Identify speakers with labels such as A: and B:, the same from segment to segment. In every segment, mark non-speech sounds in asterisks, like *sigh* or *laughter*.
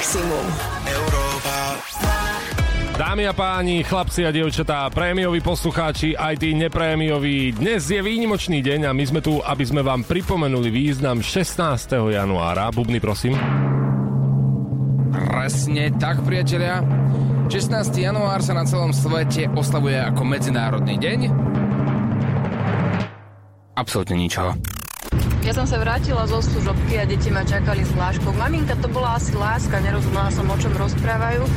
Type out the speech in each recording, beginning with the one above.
A: maximum.
B: Dámy a páni, chlapci a dievčatá, prémioví poslucháči, aj tí neprémioví, dnes je výnimočný deň a my sme tu, aby sme vám pripomenuli význam 16. januára. Bubny, prosím.
C: Presne tak, priatelia. 16. január sa na celom svete oslavuje ako Medzinárodný deň. Absolutne ničoho.
D: Ja som sa vrátila zo služobky a deti ma čakali s vláškou. Maminka, to bola asi láska, nerozumela som, o čom rozprávajú.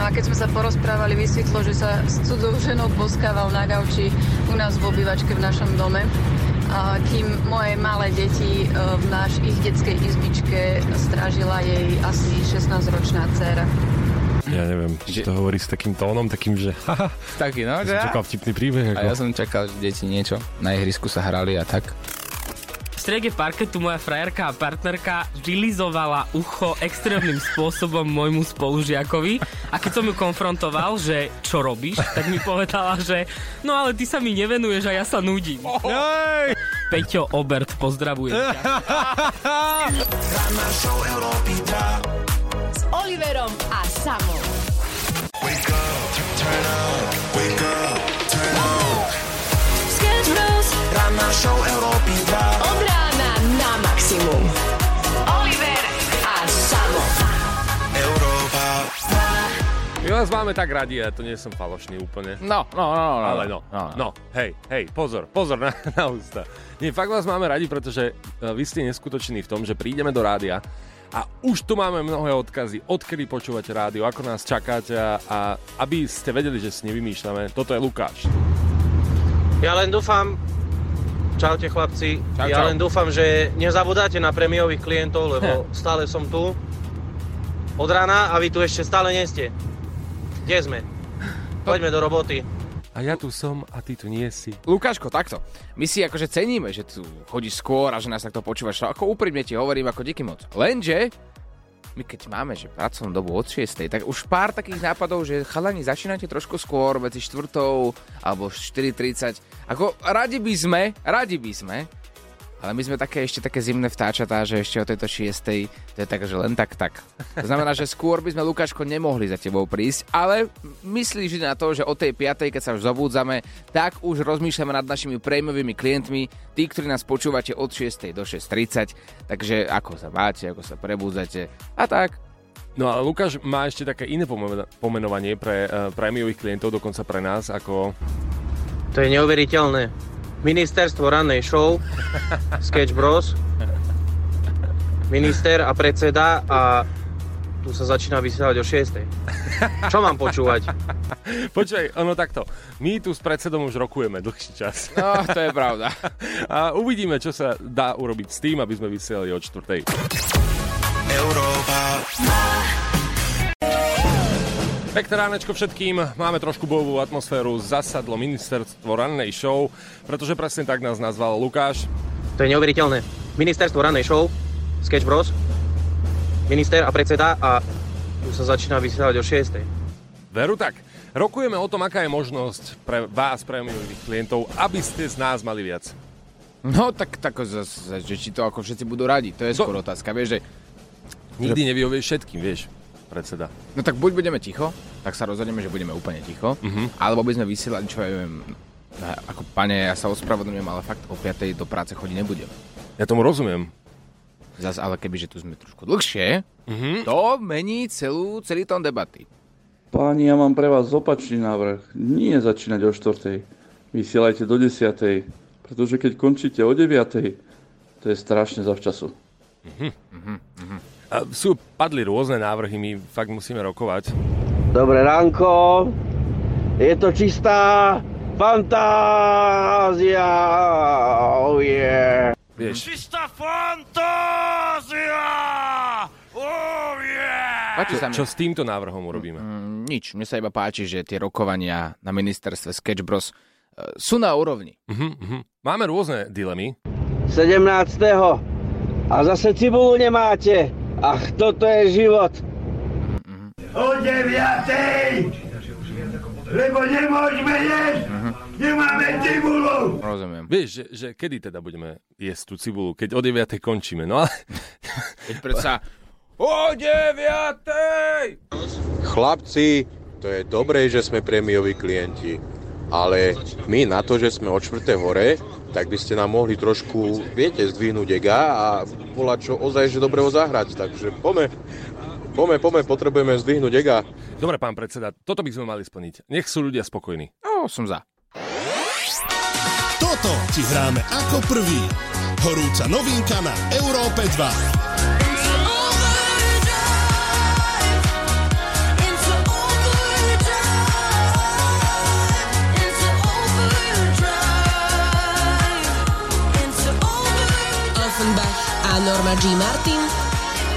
D: No a keď sme sa porozprávali, vysvetlo, že sa s cudzou ženou boskával na gauči u nás v obývačke v našom dome. A kým moje malé deti e, v náš ich detskej izbičke strážila jej asi 16-ročná dcéra.
B: Ja neviem, že to hovorí s takým tónom, takým, že haha, *laughs*
C: Taký, no,
B: ja som čakal vtipný príbeh. Ako.
C: A ja som čakal, že deti niečo na ihrisku sa hrali a tak.
E: V strede parketu moja frajerka a partnerka vylizovala ucho extrémnym spôsobom môjmu spolužiakovi a keď som ju konfrontoval, že čo robíš, tak mi povedala, že no ale ty sa mi nevenuješ a ja sa nudím.
B: Jej!
E: Peťo Obert, pozdravujem.
A: S Oliverom a Samom. Sketch Bros. Od rána na maximum. Oliver a Samo.
B: My vás máme tak radi, ja to nie som falošný úplne.
C: No, no, no, no.
B: Ale no, no, hej, hej, pozor, pozor na, *laughs* na ústa. Nie, fakt vás máme radi, pretože uh, vy ste neskutoční v tom, že prídeme do rádia a už tu máme mnohé odkazy, odkedy počúvate rádio, ako nás čakáte a, a aby ste vedeli, že si nevymýšľame, toto je Lukáš.
F: Ja len dúfam, čaute chlapci,
C: Čau,
F: ja
C: čau.
F: len dúfam, že nezabudáte na prémiových klientov, lebo *laughs* stále som tu od rána a vy tu ešte stále nie ste. Kde sme? Poďme do roboty.
B: A ja tu som a ty tu nie si.
C: Lukáško, takto. My si akože ceníme, že tu chodíš skôr a že nás takto počúvaš. Ako úprimne ti hovorím, ako díky moc. Lenže my keď máme, že pracovnú dobu od 6, tak už pár takých nápadov, že chalani začínate trošku skôr, medzi 4 alebo 4.30. Ako radi by sme, radi by sme, ale my sme také ešte také zimné vtáčatá, že ešte o tejto 6. to je tak, že len tak tak. To znamená, že skôr by sme Lukáško nemohli za tebou prísť, ale myslíš na to, že o tej 5. keď sa už zobúdzame, tak už rozmýšľame nad našimi prémiovými klientmi, tí, ktorí nás počúvate od 6. do 6.30, takže ako sa máte, ako sa prebúdzate a tak.
B: No a Lukáš má ešte také iné pomeno- pomenovanie pre uh, prémiových klientov, dokonca pre nás, ako...
F: To je neuveriteľné. Ministerstvo rannej show, Sketch Bros, minister a predseda a tu sa začína vysielať o 6. Čo mám počúvať?
B: Počkaj, ono takto. My tu s predsedom už rokujeme dlhší čas.
C: No, to je pravda.
B: A uvidíme, čo sa dá urobiť s tým, aby sme vysielali od 4. Pekné ránečko všetkým. Máme trošku bojovú atmosféru. Zasadlo ministerstvo rannej show, pretože presne tak nás nazval Lukáš.
F: To je neuveriteľné. Ministerstvo rannej show, Sketch Bros, minister a predseda a tu sa začína vysielať o 6.
B: Veru tak. Rokujeme o tom, aká je možnosť pre vás, prémiových klientov, aby ste z nás mali viac.
C: No tak, tak že či to ako všetci budú radi, to je skôr otázka, vieš, že
B: Nikdy nevyhovieš všetkým, vieš, predseda.
C: No tak buď budeme ticho, tak sa rozhodneme, že budeme úplne ticho,
B: Mhm.
C: alebo by sme vysielali, čo ja viem, ako pane, ja sa ospravedlňujem, ale fakt o 5. do práce chodiť nebudem.
B: Ja tomu rozumiem.
C: Zas, ale kebyže tu sme trošku dlhšie,
B: Mhm.
C: to mení celú, celý tón debaty.
G: Páni, ja mám pre vás opačný návrh. Nie začínať o 4. Vysielajte do 10. Pretože keď končíte o 9. to je strašne zavčasu.
B: A sú, padli rôzne návrhy, my fakt musíme rokovať.
H: Dobré ránko, je to čistá fantázia, oh yeah.
B: Vieš,
C: Páči sa mi.
B: čo s týmto návrhom urobíme?
C: Mm, nič, mne sa iba páči, že tie rokovania na ministerstve Sketch Bros e, sú na úrovni.
B: Mhm, mhm. Máme rôzne dilemy.
H: 17. A zase cibulu nemáte. Ach, toto je život.
I: O 9. Lebo nemôžeme jesť. Nemáme cibulu.
C: Rozumiem.
B: Vieš, že, že kedy teda budeme jesť tú cibulu? Keď o 9. končíme. No ale
C: Veď predsa O 9.
J: Chlapci, to je dobré, že sme prémioví klienti, ale my na to, že sme od 4. hore, tak by ste nám mohli trošku, viete, zdvihnúť ega a volať čo ozaj, že dobrého zahrať. Takže pome, pome, pome, potrebujeme zdvihnúť ega.
B: Dobre, pán predseda, toto by sme mali splniť. Nech sú ľudia spokojní.
C: O, som za.
K: Toto ti hráme ako prvý. Horúca novinka na Európe 2.
A: A Norma G. Martin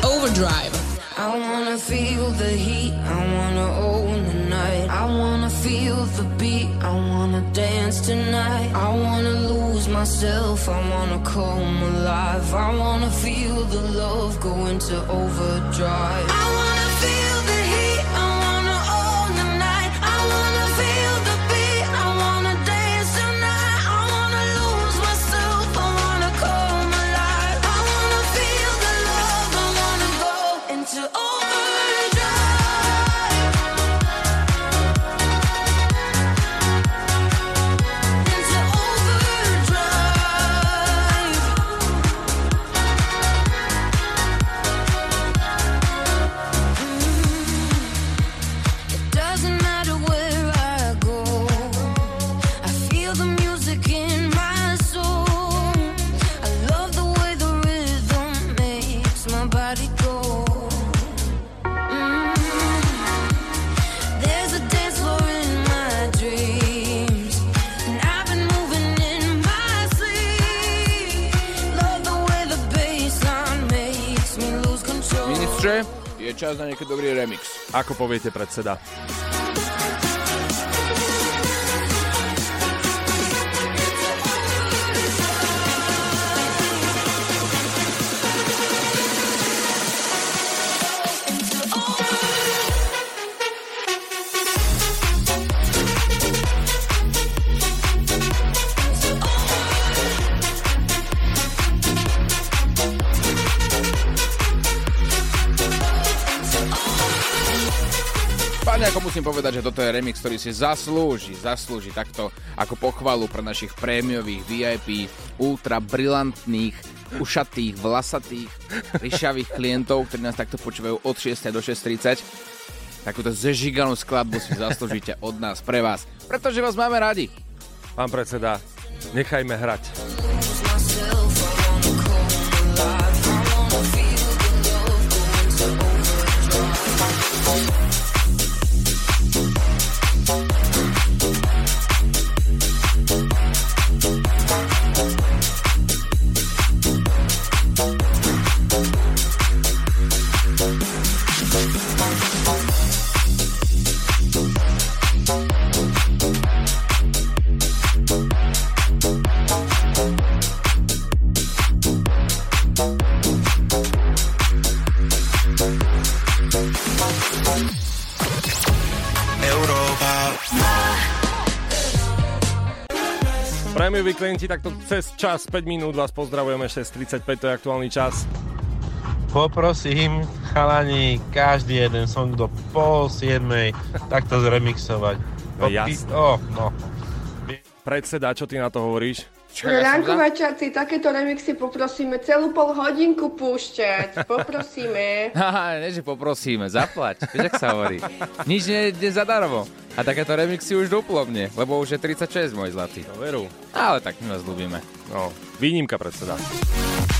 A: Overdrive.
L: I wanna feel the heat, I wanna own the night. I wanna feel the beat, I wanna dance tonight. I wanna lose myself, I wanna come alive. I wanna feel the love go into overdrive.
C: Čas na nejaký dobrý remix.
B: Ako poviete predseda?
C: Ako musím povedať, že toto je remix, ktorý si zaslúži, zaslúži takto ako pochvalu pre našich prémiových VIP, ultra brilantných, ušatých, vlasatých, ryšavých klientov, ktorí nás takto počúvajú od 6. do 6.30. Takúto zežiganú skladbu si zaslúžite od nás, pre vás, pretože vás máme radi.
B: Pán predseda, nechajme hrať. Prémioví klienti, takto cez čas 5 minút vás pozdravujeme, 6.35 to je aktuálny čas.
M: Poprosím chalani každý jeden song do pol siedmej takto zremixovať.
B: No jasné.
M: Oh, no.
B: Predseda, čo ty na to hovoríš?
N: Ránko večerci, takéto remixy poprosíme celú pol hodinku púšťať. Poprosíme. *laughs*
C: Haha, nie, že poprosíme, zaplať. Vieš, ak sa hovorí. Nič nie je zadarmo. A takéto remixy už duplo mne, lebo už je 36, môj zlatý.
B: No veru.
C: Ale tak my vás ľúbime.
B: No, výnimka predseda.
K: Ranná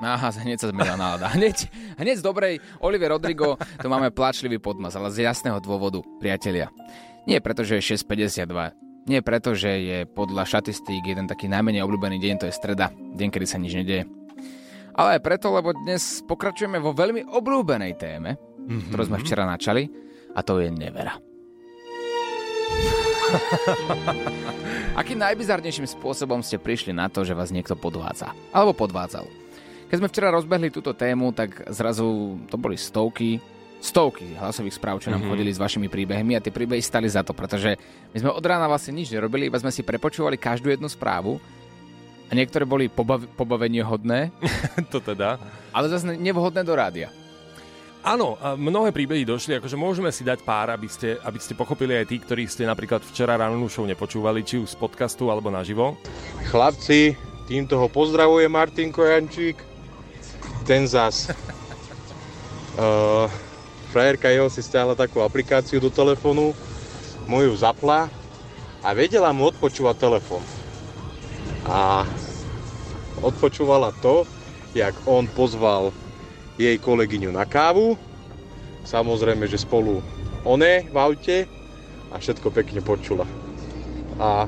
C: Aha, hneď sa zmenila nálada. *laughs* Hneď, hneď z dobrej Oliver Rodrigo, to máme pláčlivý podmas, ale z jasného dôvodu, priatelia. Nie preto, že je 6.52, nie preto, že je podľa štatistík jeden taký najmenej obľúbený deň, to je streda, deň, kedy sa nič nedieje. Ale aj preto, lebo dnes pokračujeme vo veľmi obľúbenej téme, mm-hmm. ktorú sme včera načali, a to je nevera. *laughs* Akým najbizarnejším spôsobom ste prišli na to, že vás niekto podvádza? Alebo podvádzal? Keď sme včera rozbehli túto tému, tak zrazu to boli stovky, stovky hlasových správ, čo nám mm-hmm. chodili s vašimi príbehmi a tie príbehy stali za to, pretože my sme od rána vlastne nič nerobili, iba sme si prepočúvali každú jednu správu a niektoré boli pobav- pobavenie hodné. *laughs*
B: to teda.
C: Ale zase nevhodné do rádia.
B: Áno, mnohé príbehy došli, akože môžeme si dať pár, aby ste, aby ste pochopili aj tí, ktorí ste napríklad včera ráno show nepočúvali, či už z podcastu alebo naživo.
J: Chlapci, týmto ho pozdravuje Martinko Jančík ten zas. Uh, frajerka jeho si stiahla takú aplikáciu do telefónu, moju zapla a vedela mu odpočúvať telefón. A odpočúvala to, jak on pozval jej kolegyňu na kávu. Samozrejme, že spolu one v aute a všetko pekne počula. A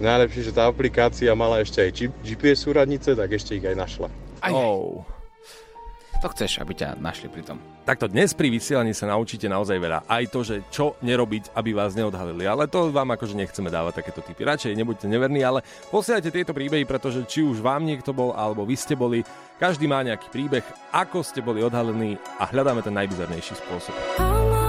J: najlepšie, že tá aplikácia mala ešte aj GPS súradnice, tak ešte ich aj našla.
C: Aj, oh. To chceš, aby ťa našli pri tom.
B: Takto dnes pri vysielaní sa naučíte naozaj veľa. Aj to, že čo nerobiť, aby vás neodhalili. Ale to vám akože nechceme dávať takéto typy. Radšej nebuďte neverní, ale posielajte tieto príbehy, pretože či už vám niekto bol, alebo vy ste boli, každý má nejaký príbeh, ako ste boli odhalení a hľadáme ten najbizarnejší spôsob.
A: show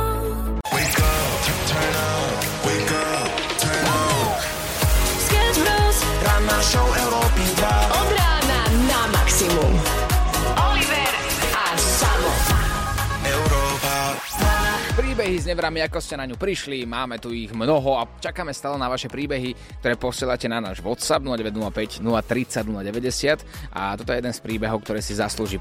C: nevrami, ako ste na ňu prišli, máme tu ich mnoho a čakáme stále na vaše príbehy, ktoré posielate na náš WhatsApp 0905 030 090 a toto je jeden z príbehov, ktoré si zaslúži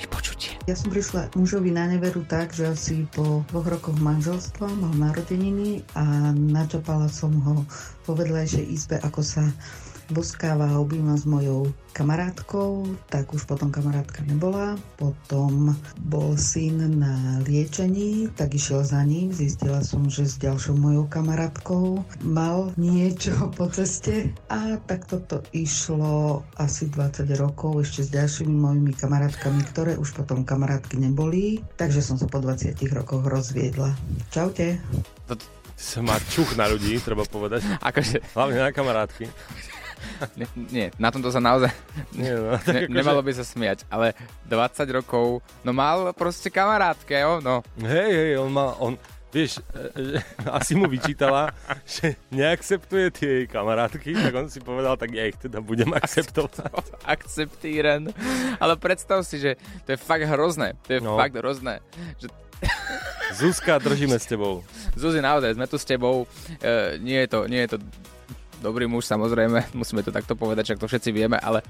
C: vypočutie.
O: Ja som prišla mužovi na neveru tak, že asi po dvoch rokoch manželstva mal narodeniny a načapala som ho po vedľajšej izbe, ako sa boskáva a objíma s mojou kamarátkou, tak už potom kamarátka nebola. Potom bol syn na liečení, tak išiel za ním. Zistila som, že s ďalšou mojou kamarátkou mal niečo *laughs* po ceste a tak toto išlo asi 20 rokov ešte s ďalšími mojimi kamarátkami, ktoré už potom kamarátky neboli, takže som sa po 20 rokoch rozviedla. Čaute.
B: To sa má čuch na ľudí, treba povedať.
C: Akože...
B: Hlavne na kamarátky.
C: Nie, nie, na tomto sa naozaj
B: nie, no, *laughs*
C: ne,
B: akože...
C: nemalo by sa smiať, ale 20 rokov, no mal proste kamarátke, jo, no.
B: Hej, hej, on má, on, vieš, že *laughs* asi mu vyčítala, že neakceptuje tie jej kamarátky, tak on si povedal, tak ja ich teda budem akceptovať. *laughs*
C: Akceptíren. Ale predstav si, že to je fakt hrozné. To je no. fakt hrozné. Že...
B: Zuzka, držíme s tebou.
C: Zuzi, naozaj, sme tu s tebou. E, nie, je to, nie je to dobrý muž, samozrejme, *laughs* musíme to takto povedať, však to všetci vieme, ale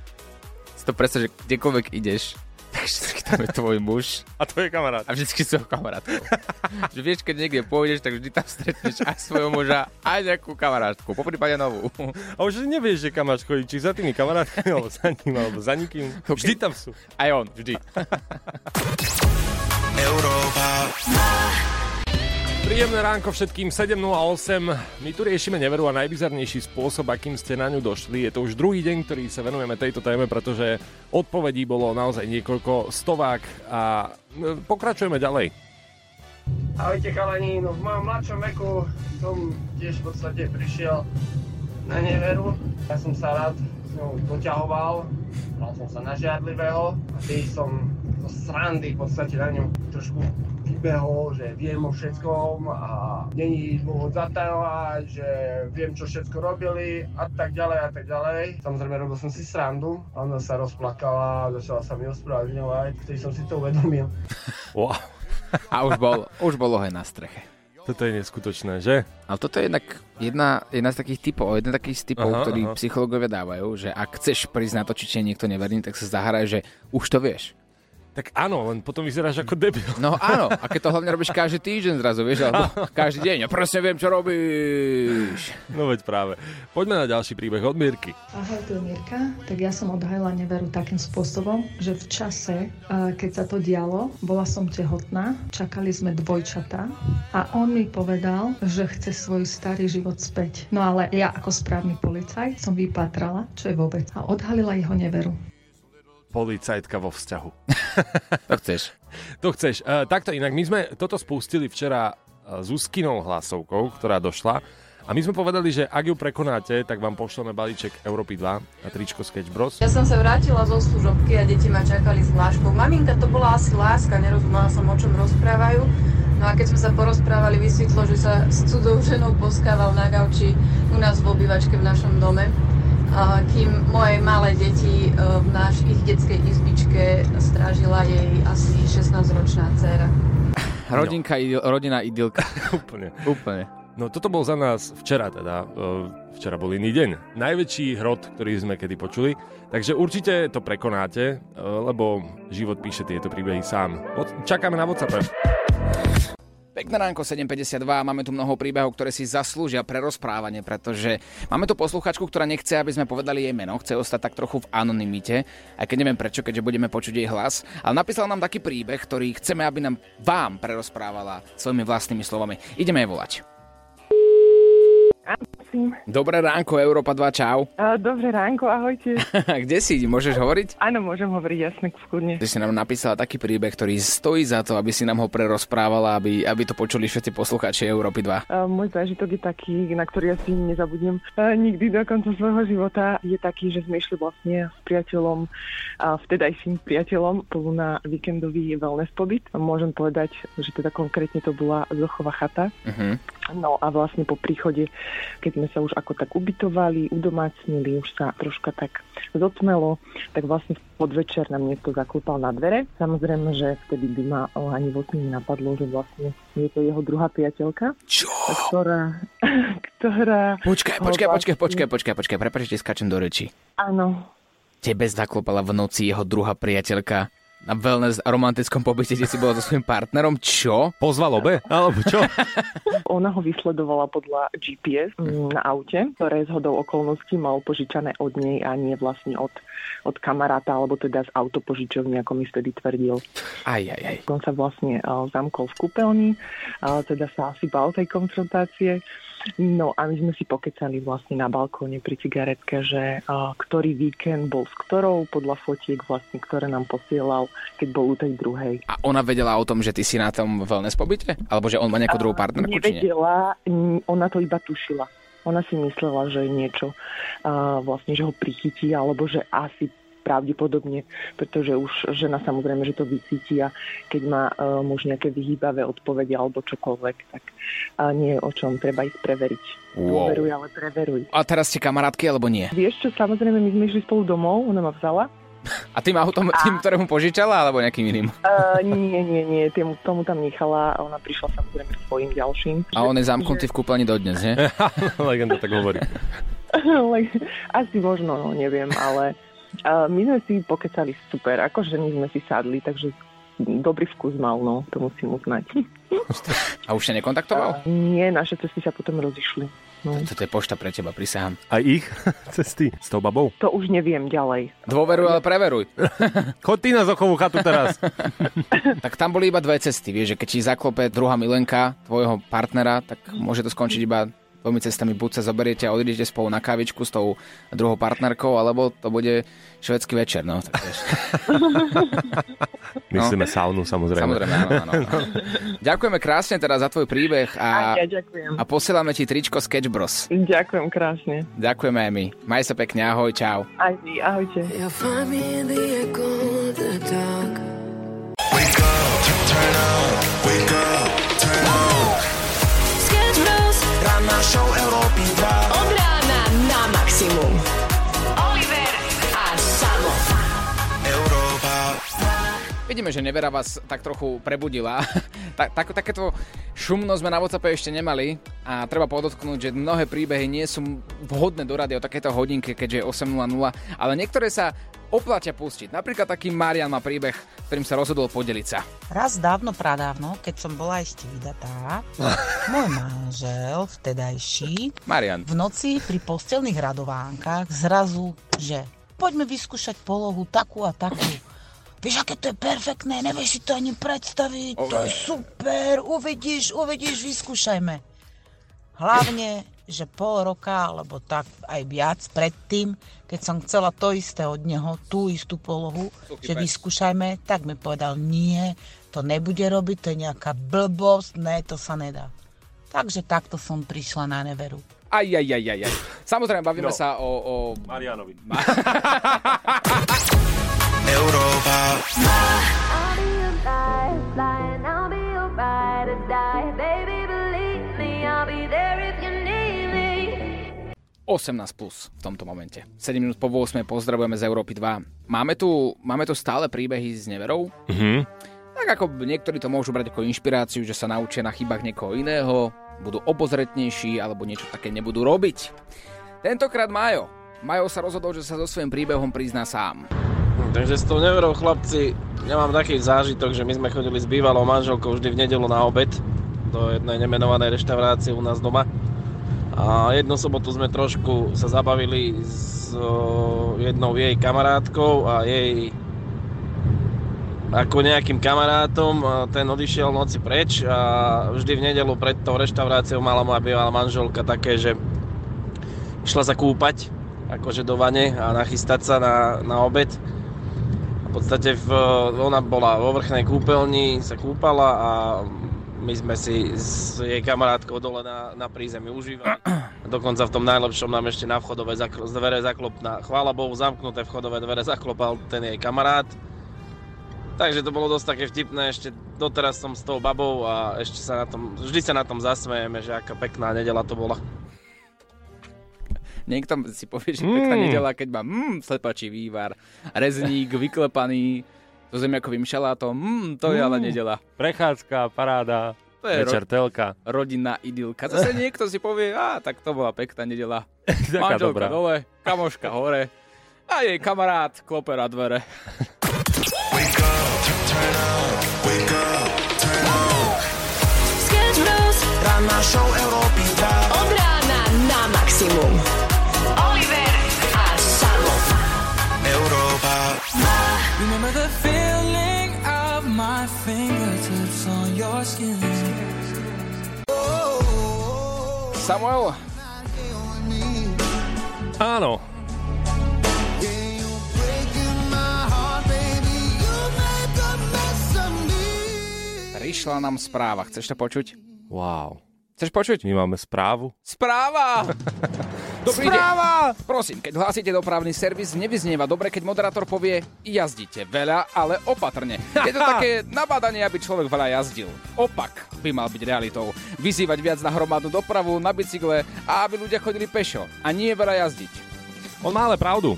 C: si to predstav, že kdekoľvek ideš, *laughs* tak vždy tam je tvoj muž.
B: A to je kamarát.
C: A vždycky svojho kamarátku. *laughs* že vieš, keď niekde pôjdeš, tak vždy tam stretneš aj svojho muža, aj nejakú kamarátku, po prípade novú.
B: A už nevieš, že kam máš chodiť, či za tými kamarátkami, alebo za ním, alebo za nikým. Okay. Vždy tam sú.
C: Aj on, vždy.
B: Európa. Príjemné ránko všetkým 7.08. My tu riešime neveru a najbizarnejší spôsob, akým ste na ňu došli. Je to už druhý deň, ktorý sa venujeme tejto téme, pretože odpovedí bolo naozaj niekoľko stovák a e, pokračujeme ďalej.
P: Ahojte chalani, no v mojom mladšom veku som tiež v podstate prišiel na neveru. Ja som sa rád s ňou poťahoval, mal som sa na žiadlivého a tý som zo srandy v podstate na ňu trošku vybehol, že viem o všetkom a není dôvod zatajovať, že viem, čo všetko robili a tak ďalej a tak ďalej. Samozrejme robil som si srandu a ona sa rozplakala, začala sa mi ospravedlňovať, vtedy som si to uvedomil.
B: Wow.
C: A už, bol, už bolo aj na streche.
B: Toto je neskutočné, že?
C: Ale toto je jednak jedna, jedna z takých typov, jeden takých z typov, aha, ktorý aha. psychológovia dávajú, že ak chceš prísť na to, či niekto neverný, tak sa zahraj, že už to vieš.
B: Tak áno, len potom vyzeráš ako debil.
C: No áno, a keď to hlavne robíš každý týždeň zrazu, vieš, alebo každý deň. Ja presne viem, čo robíš.
B: No veď práve. Poďme na ďalší príbeh od Mirky.
Q: Ahoj, tu je Mirka. Tak ja som odhajila neveru takým spôsobom, že v čase, keď sa to dialo, bola som tehotná, čakali sme dvojčatá a on mi povedal, že chce svoj starý život späť. No ale ja ako správny policajt som vypátrala, čo je vôbec a odhalila jeho neveru.
B: Policajtka vo vzťahu. *laughs*
C: To chceš.
B: To chceš. Uh, takto inak, my sme toto spustili včera uh, s Uskinou hlasovkou, ktorá došla. A my sme povedali, že ak ju prekonáte, tak vám pošleme balíček Európy 2 a tričko Sketch Bros.
D: Ja som sa vrátila zo služobky a deti ma čakali s vláškou. Maminka, to bola asi láska, nerozumela som, o čom rozprávajú. No a keď sme sa porozprávali, vysvetlo, že sa s cudzou ženou poskával na gauči u nás v obývačke v našom dome. Kým moje malé deti e, v náš ich detskej izbičke strážila jej asi 16-ročná dcéra. *laughs*
C: Rodinka, idil, rodina idylka. *laughs*
B: Úplne.
C: Úplne.
B: No toto bol za nás včera teda, e, včera bol iný deň. Najväčší hrot, ktorý sme kedy počuli. Takže určite to prekonáte, e, lebo život píše tieto príbehy sám. Čakáme na WhatsApp.
C: Pekné ránko 7.52, máme tu mnoho príbehov, ktoré si zaslúžia pre rozprávanie, pretože máme tu posluchačku, ktorá nechce, aby sme povedali jej meno, chce ostať tak trochu v anonimite, aj keď neviem prečo, keďže budeme počuť jej hlas, ale napísala nám taký príbeh, ktorý chceme, aby nám vám prerozprávala svojimi vlastnými slovami. Ideme jej volať. Dobré ránko, Európa 2, čau.
R: Dobré ránko, ahojte. *laughs*
C: Kde si? Môžeš hovoriť?
R: Áno, môžem hovoriť jasne, kľudne.
C: Ty si nám napísala taký príbeh, ktorý stojí za to, aby si nám ho prerozprávala, aby, aby to počuli všetci poslucháči Európy 2.
R: A, Môj zážitok je taký, na ktorý asi nezabudnem a, nikdy do konca svojho života. Je taký, že sme išli vlastne s priateľom, a vtedajším priateľom spolu na víkendový wellness pobyt. Môžem povedať, že teda konkrétne to bola Zochová chata.
C: Uh-huh.
R: No a vlastne po príchode, keď sme sa už ako tak ubytovali, udomácnili, už sa troška tak zotmelo, tak vlastne v podvečer nám niekto zaklopal na dvere. Samozrejme, že vtedy by ma o, ani vo sní napadlo, že vlastne je to jeho druhá priateľka.
C: Čo?
R: Ktorá, *laughs* ktorá...
C: Počkaj, počkaj, počkaj,
R: vlastne-
C: počkaj, počkaj, počkaj, prepáč, že skáčem do reči.
R: Áno,
C: Tebe zaklopala v noci jeho druhá priateľka na wellness a romantickom pobyte, kde si bola so svojím partnerom. Čo?
B: Pozval obe? Alebo čo? *laughs*
R: Ona ho vysledovala podľa GPS mm, na aute, ktoré z hodou okolností mal požičané od nej a nie vlastne od, od kamaráta, alebo teda z autopožičovny, ako mi vtedy tvrdil.
C: Aj, aj, aj.
R: On sa vlastne uh, zamkol v kúpeľni, uh, teda sa asi bal tej konfrontácie. No a my sme si pokecali vlastne na balkóne pri cigaretke, že uh, ktorý víkend bol s ktorou, podľa fotiek vlastne, ktoré nám posielal, keď bol u tej druhej.
C: A ona vedela o tom, že ty si na tom wellness pobyte? Alebo že on má nejakú druhú partnerku, nie?
R: Nevedela, ona to iba tušila. Ona si myslela, že niečo, uh, vlastne, že ho prichytí, alebo že asi pravdepodobne, pretože už žena samozrejme, že to vycíti a keď má uh, muž nejaké vyhýbavé odpovede alebo čokoľvek, tak uh, nie je o čom, treba ísť preveriť.
C: Wow.
R: Dôveruj, ale preveruj.
C: A teraz ste kamarátky, alebo nie?
R: Vieš čo, samozrejme, my sme išli spolu domov, ona ma vzala.
C: A tým autom, tým, ktorému požičala, alebo nejakým iným?
R: Uh, nie, nie, nie, tomu, tomu tam nechala a ona prišla samozrejme s svojím ďalším.
C: A on je zamknutý v kúpeľni dodnes, nie? *laughs*
B: Legenda tak hovorí. *laughs*
R: Asi možno, no neviem, ale my sme si pokecali super, akože my sme si sadli, takže dobrý vkus mal, no, to musím uznať. *laughs*
C: A už sa nekontaktoval?
R: Uh, nie, naše cesty sa potom rozišli. No.
C: Toto je pošta pre teba, prisahám.
B: A ich *laughs* cesty s tou babou?
R: To už neviem ďalej.
C: Dôveruj, ale preveruj. *laughs*
B: Chod ty na Zochovú chatu teraz.
C: tak tam boli iba dve cesty, vieš, že keď ti zaklope druhá milenka tvojho partnera, tak môže to skončiť iba dvomi cestami. Buď sa zoberiete a odídete spolu na kávičku s tou druhou partnerkou, alebo to bude švedský večer, no. Tak vieš. *laughs*
B: Myslíme saunu, samozrejme.
C: Samozrejme, áno, áno. áno. *laughs* Ďakujeme krásne teda za tvoj príbeh a,
R: A ja ďakujem.
C: a posielame ti tričko Sketch Bros.
R: Ďakujem krásne.
C: Ďakujeme aj my. Maj sa pekne, ahoj, čau.
R: Aj vy, ahojte.
L: The dark.
K: Turn on, wake up, show Európy 2.
A: Od rána na maximum. Oliver a Samo.
K: Európa.
C: Vidíme, že nevera vás tak trochu prebudila. *laughs* tak, tak, takéto šumno sme na WhatsAppe ešte nemali a treba podotknúť, že mnohé príbehy nie sú vhodné do rady o takéto hodinke, keďže je 8.00, ale niektoré sa oplatia pustiť. Napríklad taký Marian má príbeh, ktorým sa rozhodol podeliť sa.
S: Raz dávno, pradávno, keď som bola ešte vydatá, *laughs* môj manžel, vtedajší,
C: Marian.
S: v noci pri postelných radovánkach zrazu, že poďme vyskúšať polohu takú a takú. Vieš, aké to je perfektné, nevieš si to ani predstaviť, to je super, uvidíš, uvidíš, vyskúšajme. Hlavne, že pol roka, alebo tak aj viac predtým, keď som chcela to isté od neho, tú istú polohu,
C: Suchý
S: že
C: pes.
S: vyskúšajme, tak mi povedal, nie, to nebude robiť, to je nejaká blbosť, ne, to sa nedá. Takže takto som prišla na neveru.
C: Aj, aj, aj, aj, aj. Samozrejme, bavíme
S: No.
C: sa o... o...
B: Marianovi. *laughs*
K: Európa.
C: 18 plus v tomto momente. 7 minút po 8 pozdravujeme z Európy 2. Máme tu, máme tu stále príbehy s neverou.
B: Mhm.
C: Tak ako niektorí to môžu brať ako inšpiráciu, že sa naučia na chybách niekoho iného, budú obozretnejší alebo niečo také nebudú robiť. Tentokrát Majo. Majo sa rozhodol, že sa so svojím príbehom prizná sám.
F: Takže s tou neverou chlapci, nemám taký zážitok, že my sme chodili s bývalou manželkou vždy v nedelu na obed do jednej nemenovanej reštaurácie u nás doma. A jednu sobotu sme trošku sa zabavili s jednou jej kamarátkou a jej ako nejakým kamarátom, ten odišiel noci preč a vždy v nedelu pred tou reštauráciou mala moja bývalá manželka také, že išla sa kúpať akože do vane a nachystať sa na, na obed. V podstate v, ona bola vo vrchnej kúpeľni, sa kúpala a my sme si s jej kamarátkou dole na, na prízemí užívali. *clears throat* Dokonca v tom najlepšom nám ešte na vchodové zakl- dvere zaklop, na, chvála Bohu, zamknuté vchodové dvere zaklopal ten jej kamarát. Takže to bolo dosť také vtipné, ešte doteraz som s tou babou a ešte sa na tom, vždy sa na tom zasmejeme, že aká pekná nedela to bola.
C: Niekto si povie, že pekná
B: Mm.
C: nedela, keď má mm, slepačí vývar, rezník vyklepaný so zemiakovým šalátom, mm, to je ale
B: Mm.
C: nedela.
B: Prechádzka, paráda,
C: To je
B: večer telka.
C: rodinná idylka. Zase niekto si povie, a tak to bola pekná nedela. *laughs* Manželka
B: dobrá.
C: dole, kamoška hore a jej kamarát klope na dvere.
L: Ranná show Európy
C: Samuel,
B: Áno.
C: prišla nám správa. Chceš to počuť?
B: Wow.
C: Chceš počuť?
B: My máme správu.
C: Správa! *laughs* Dobrý
B: Správa!
C: Deň. Prosím, keď hlásite dopravný servis, nevyznieva dobre, keď moderátor povie jazdíte veľa, ale opatrne. *laughs* Je to také nabádanie, aby človek veľa jazdil. Opak by mal byť realitou. Vyzývať viac na hromadnú dopravu, na bicykle a aby ľudia chodili pešo. A nie veľa jazdiť.
B: On má ale pravdu.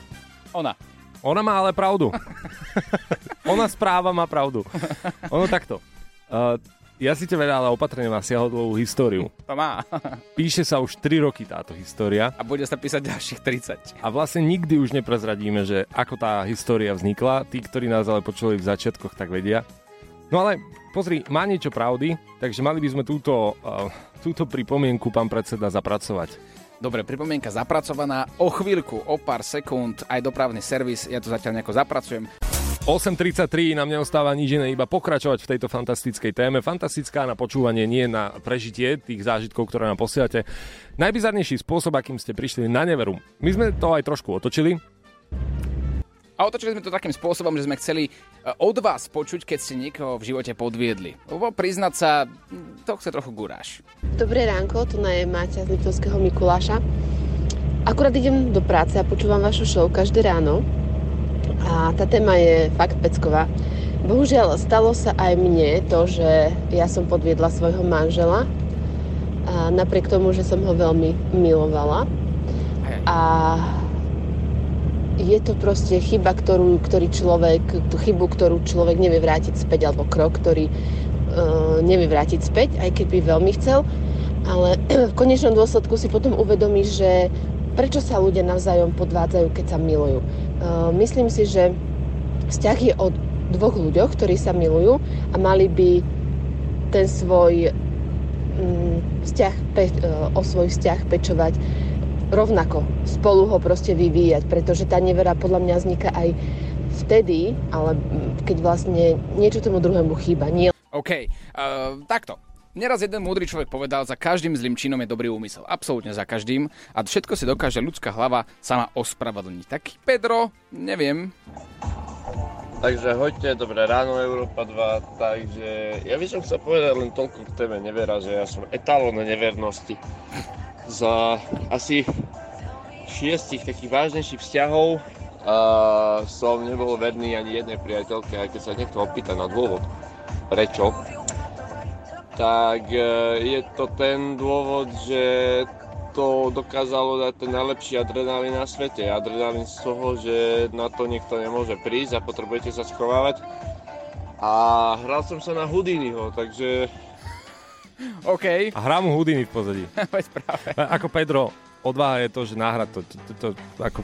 C: Ona.
B: Ona má ale pravdu. *laughs* Ona správa má pravdu. Ono takto. Uh, jazdíte veľa, ale opatrne má siahodlovú históriu.
C: To má.
B: Píše sa už 3 roky táto história.
C: A bude sa písať ďalších 30.
B: A vlastne nikdy už neprezradíme, že ako tá história vznikla. Tí, ktorí nás ale počuli v začiatkoch, tak vedia. No ale pozri, má niečo pravdy, takže mali by sme túto, uh, túto pripomienku, pán predseda, zapracovať.
C: Dobre, pripomienka zapracovaná. O chvíľku, o pár sekúnd, aj dopravný servis, ja to zatiaľ nejako zapracujem.
B: 8.33 nám neostáva nič iné, iba pokračovať v tejto fantastickej téme. Fantastická na počúvanie, nie na prežitie tých zážitkov, ktoré nám posielate. Najbizarnejší spôsob, akým ste prišli na neveru. My sme to aj trošku otočili.
C: A otočili sme to takým spôsobom, že sme chceli e, od vás počuť, keď ste niekoho v živote podviedli. Lebo priznať sa, to chce trochu guráš.
T: Dobré ránko, tu je Máťa z Liptovského Mikuláša. Akurát idem do práce a počúvam vašu show každé ráno. A tá téma je fakt pecková. Bohužiaľ, stalo sa aj mne to, že ja som podviedla svojho manžela. A napriek tomu, že som ho veľmi milovala. A je to proste chyba, ktorú, ktorý človek, tú chybu, ktorú človek nevie vrátiť späť, alebo krok, ktorý uh, nevie vrátiť späť, aj keď by veľmi chcel. Ale *clears throat* v konečnom dôsledku si potom uvedomíš, že prečo sa ľudia navzájom podvádzajú, keď sa milujú. Uh, myslím si, že vzťah je o dvoch ľuďoch, ktorí sa milujú a mali by ten svoj mm, vzťah, uh, o svoj vzťah pečovať rovnako. Spolu ho proste vyvíjať, pretože tá nevera podľa mňa vzniká aj vtedy, ale keď vlastne niečo tomu druhému chýba. Nie
C: OK, uh, takto. Neraz jeden múdry človek povedal, za každým zlým činom je dobrý úmysel. Absolútne za každým. A všetko si dokáže ľudská hlava sama ospravedlniť. Tak Pedro, neviem.
F: Takže hoďte, dobré ráno Európa 2, takže ja by som chcel povedať len toľko k téme nevera, že ja som etalón nevernosti. Za asi šiestich takých vážnejších vzťahov a som nebol verný ani jednej priateľke, aj keď sa niekto opýta na dôvod, prečo, tak e, je to ten dôvod, že to dokázalo dať ten najlepší adrenalín na svete. Adrenalín z toho, že na to niekto nemôže prísť a potrebujete sa schovávať. A hral som sa na Houdiniho, takže...
C: OK.
B: A hrá mu Houdini v pozadí. *laughs*
C: Veď práve.
B: Ako Pedro, odvaha je to, že náhrať to, to, to, to ako...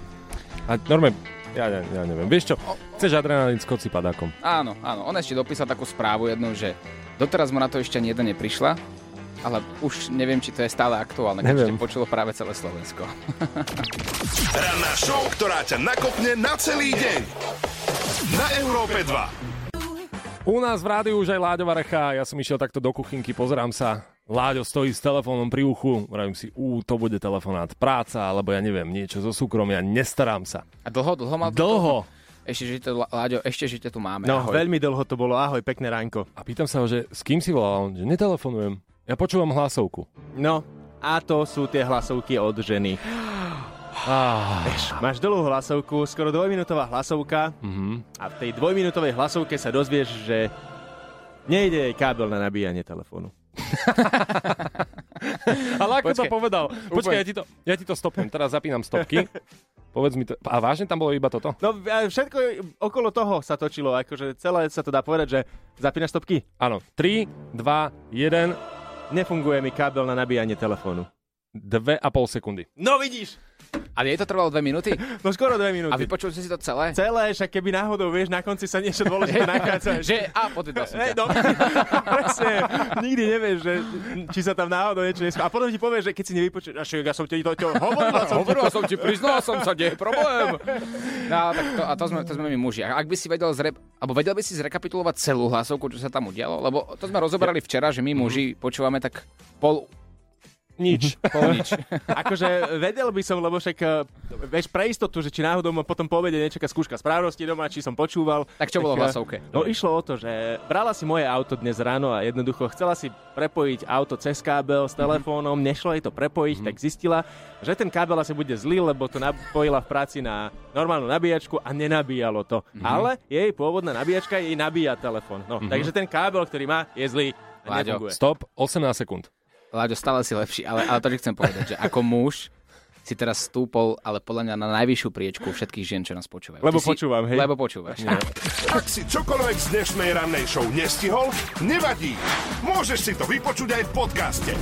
B: A normálne, ja, ne, ja neviem. Vieš čo, chceš adrenalín, skôr si padákom.
C: Áno, áno. On ešte dopísal takú správu jednu, že doteraz mu na to ešte ani jeden neprišla, ale už neviem, či to je stále aktuálne, keď
B: Neviem.
C: ešte počulo práve celé Slovensko. *laughs*
K: Ranná show, ktorá ťa nakopne na celý deň. Na Európe 2.
B: U nás v rádiu už aj Láďo Varecha, ja som išiel takto do kuchynky, pozerám sa, Láďo stojí s telefónom pri uchu, vravím si, ú, to bude telefonát, práca, alebo ja neviem, niečo zo súkromia, nestarám sa.
C: A dlho, dlho mal to
B: Dlho.
C: Ešte, že to, Láďo, ešte, že ťa tu máme.
U: No,
C: Ahoj.
U: veľmi dlho to bolo. Ahoj, pekné ránko.
B: A pýtam sa ho, že s kým si volal, on, že netelefonujem, ja počúvam hlasovku.
U: No, a to sú tie hlasovky od ženy.
B: Ah.
U: Máš dlhú hlasovku, skoro dvojminútová hlasovka
B: Mhm.
U: a v tej dvojminútovej hlasovke sa dozvieš, že nejde jej kábel na nabíjanie telefónu. *laughs* *laughs*
B: Ale ako to
U: Počkaj.
B: povedal? Počkaj,
U: Úplne.
B: ja ti to, ja ti to stopnem, teraz zapínam stopky. *laughs* Povedz mi to, a vážne tam bolo iba toto?
U: No všetko okolo toho sa točilo, akože celé sa to dá povedať, že zapínaš stopky?
B: Áno, 3, 2, 1,
U: Nefunguje mi kábel na nabíjanie telefónu.
B: 2,5 sekundy.
U: No vidíš!
C: A jej to trvalo dve minúty? *laughs*
U: No skoro dve minúty.
C: A vypočul si to celé?
U: Celé, však keby náhodou, vieš, na konci sa niečo dôležité *laughs* nachádza.
C: že, a podvedal som ťa.
U: no, *laughs* presne, nikdy nevieš, že, či sa tam náhodou niečo neskôr. A potom ti povieš, že keď si nevypočuješ, a však ja som ti to, to hovorila som
C: Hovorila som ti, priznal som sa, nie je problém. No, tak to, a to sme, to sme my muži. A ak by si vedel zre, alebo vedel by si zrekapitulovať celú hlasovku, čo sa tam udialo? Lebo to sme rozoberali včera, že my muži počúvame tak pol...
B: Nič.
C: Pol nič. *laughs*
U: Akože vedel by som, lebo však, eh, vieš, pre istotu, že či náhodou ma potom po obede nečaká skúška správnosti doma, či som počúval.
C: Tak čo bolo v
U: eh,
C: hlasovke?
U: No išlo o to, že brala si moje auto dnes ráno a jednoducho chcela si prepojiť auto cez kábel s telefónom, nešlo jej to prepojiť, tak zistila, že ten kábel asi bude zlý, lebo to napojila v práci na normálnu nabíjačku a nenabíjalo to. Ale jej pôvodná nabíjačka jej nabíja telefón. No, takže ten kábel, ktorý má, je zlý. A
C: Láďo.
B: Stop, 18 sekúnd.
C: Láďo, stále si lepší, ale, ale to, že chcem povedať, že ako muž si teraz stúpol, ale podľa mňa na najvyššiu priečku všetkých žien, čo nás počúvajú.
U: Lebo
C: Ty si-
U: počúvam, hej.
C: Lebo počúvaš.
K: Ak si čokoľvek z dnešnej rannej show nestihol, nevadí. Môžeš si to vypočuť aj v podcaste.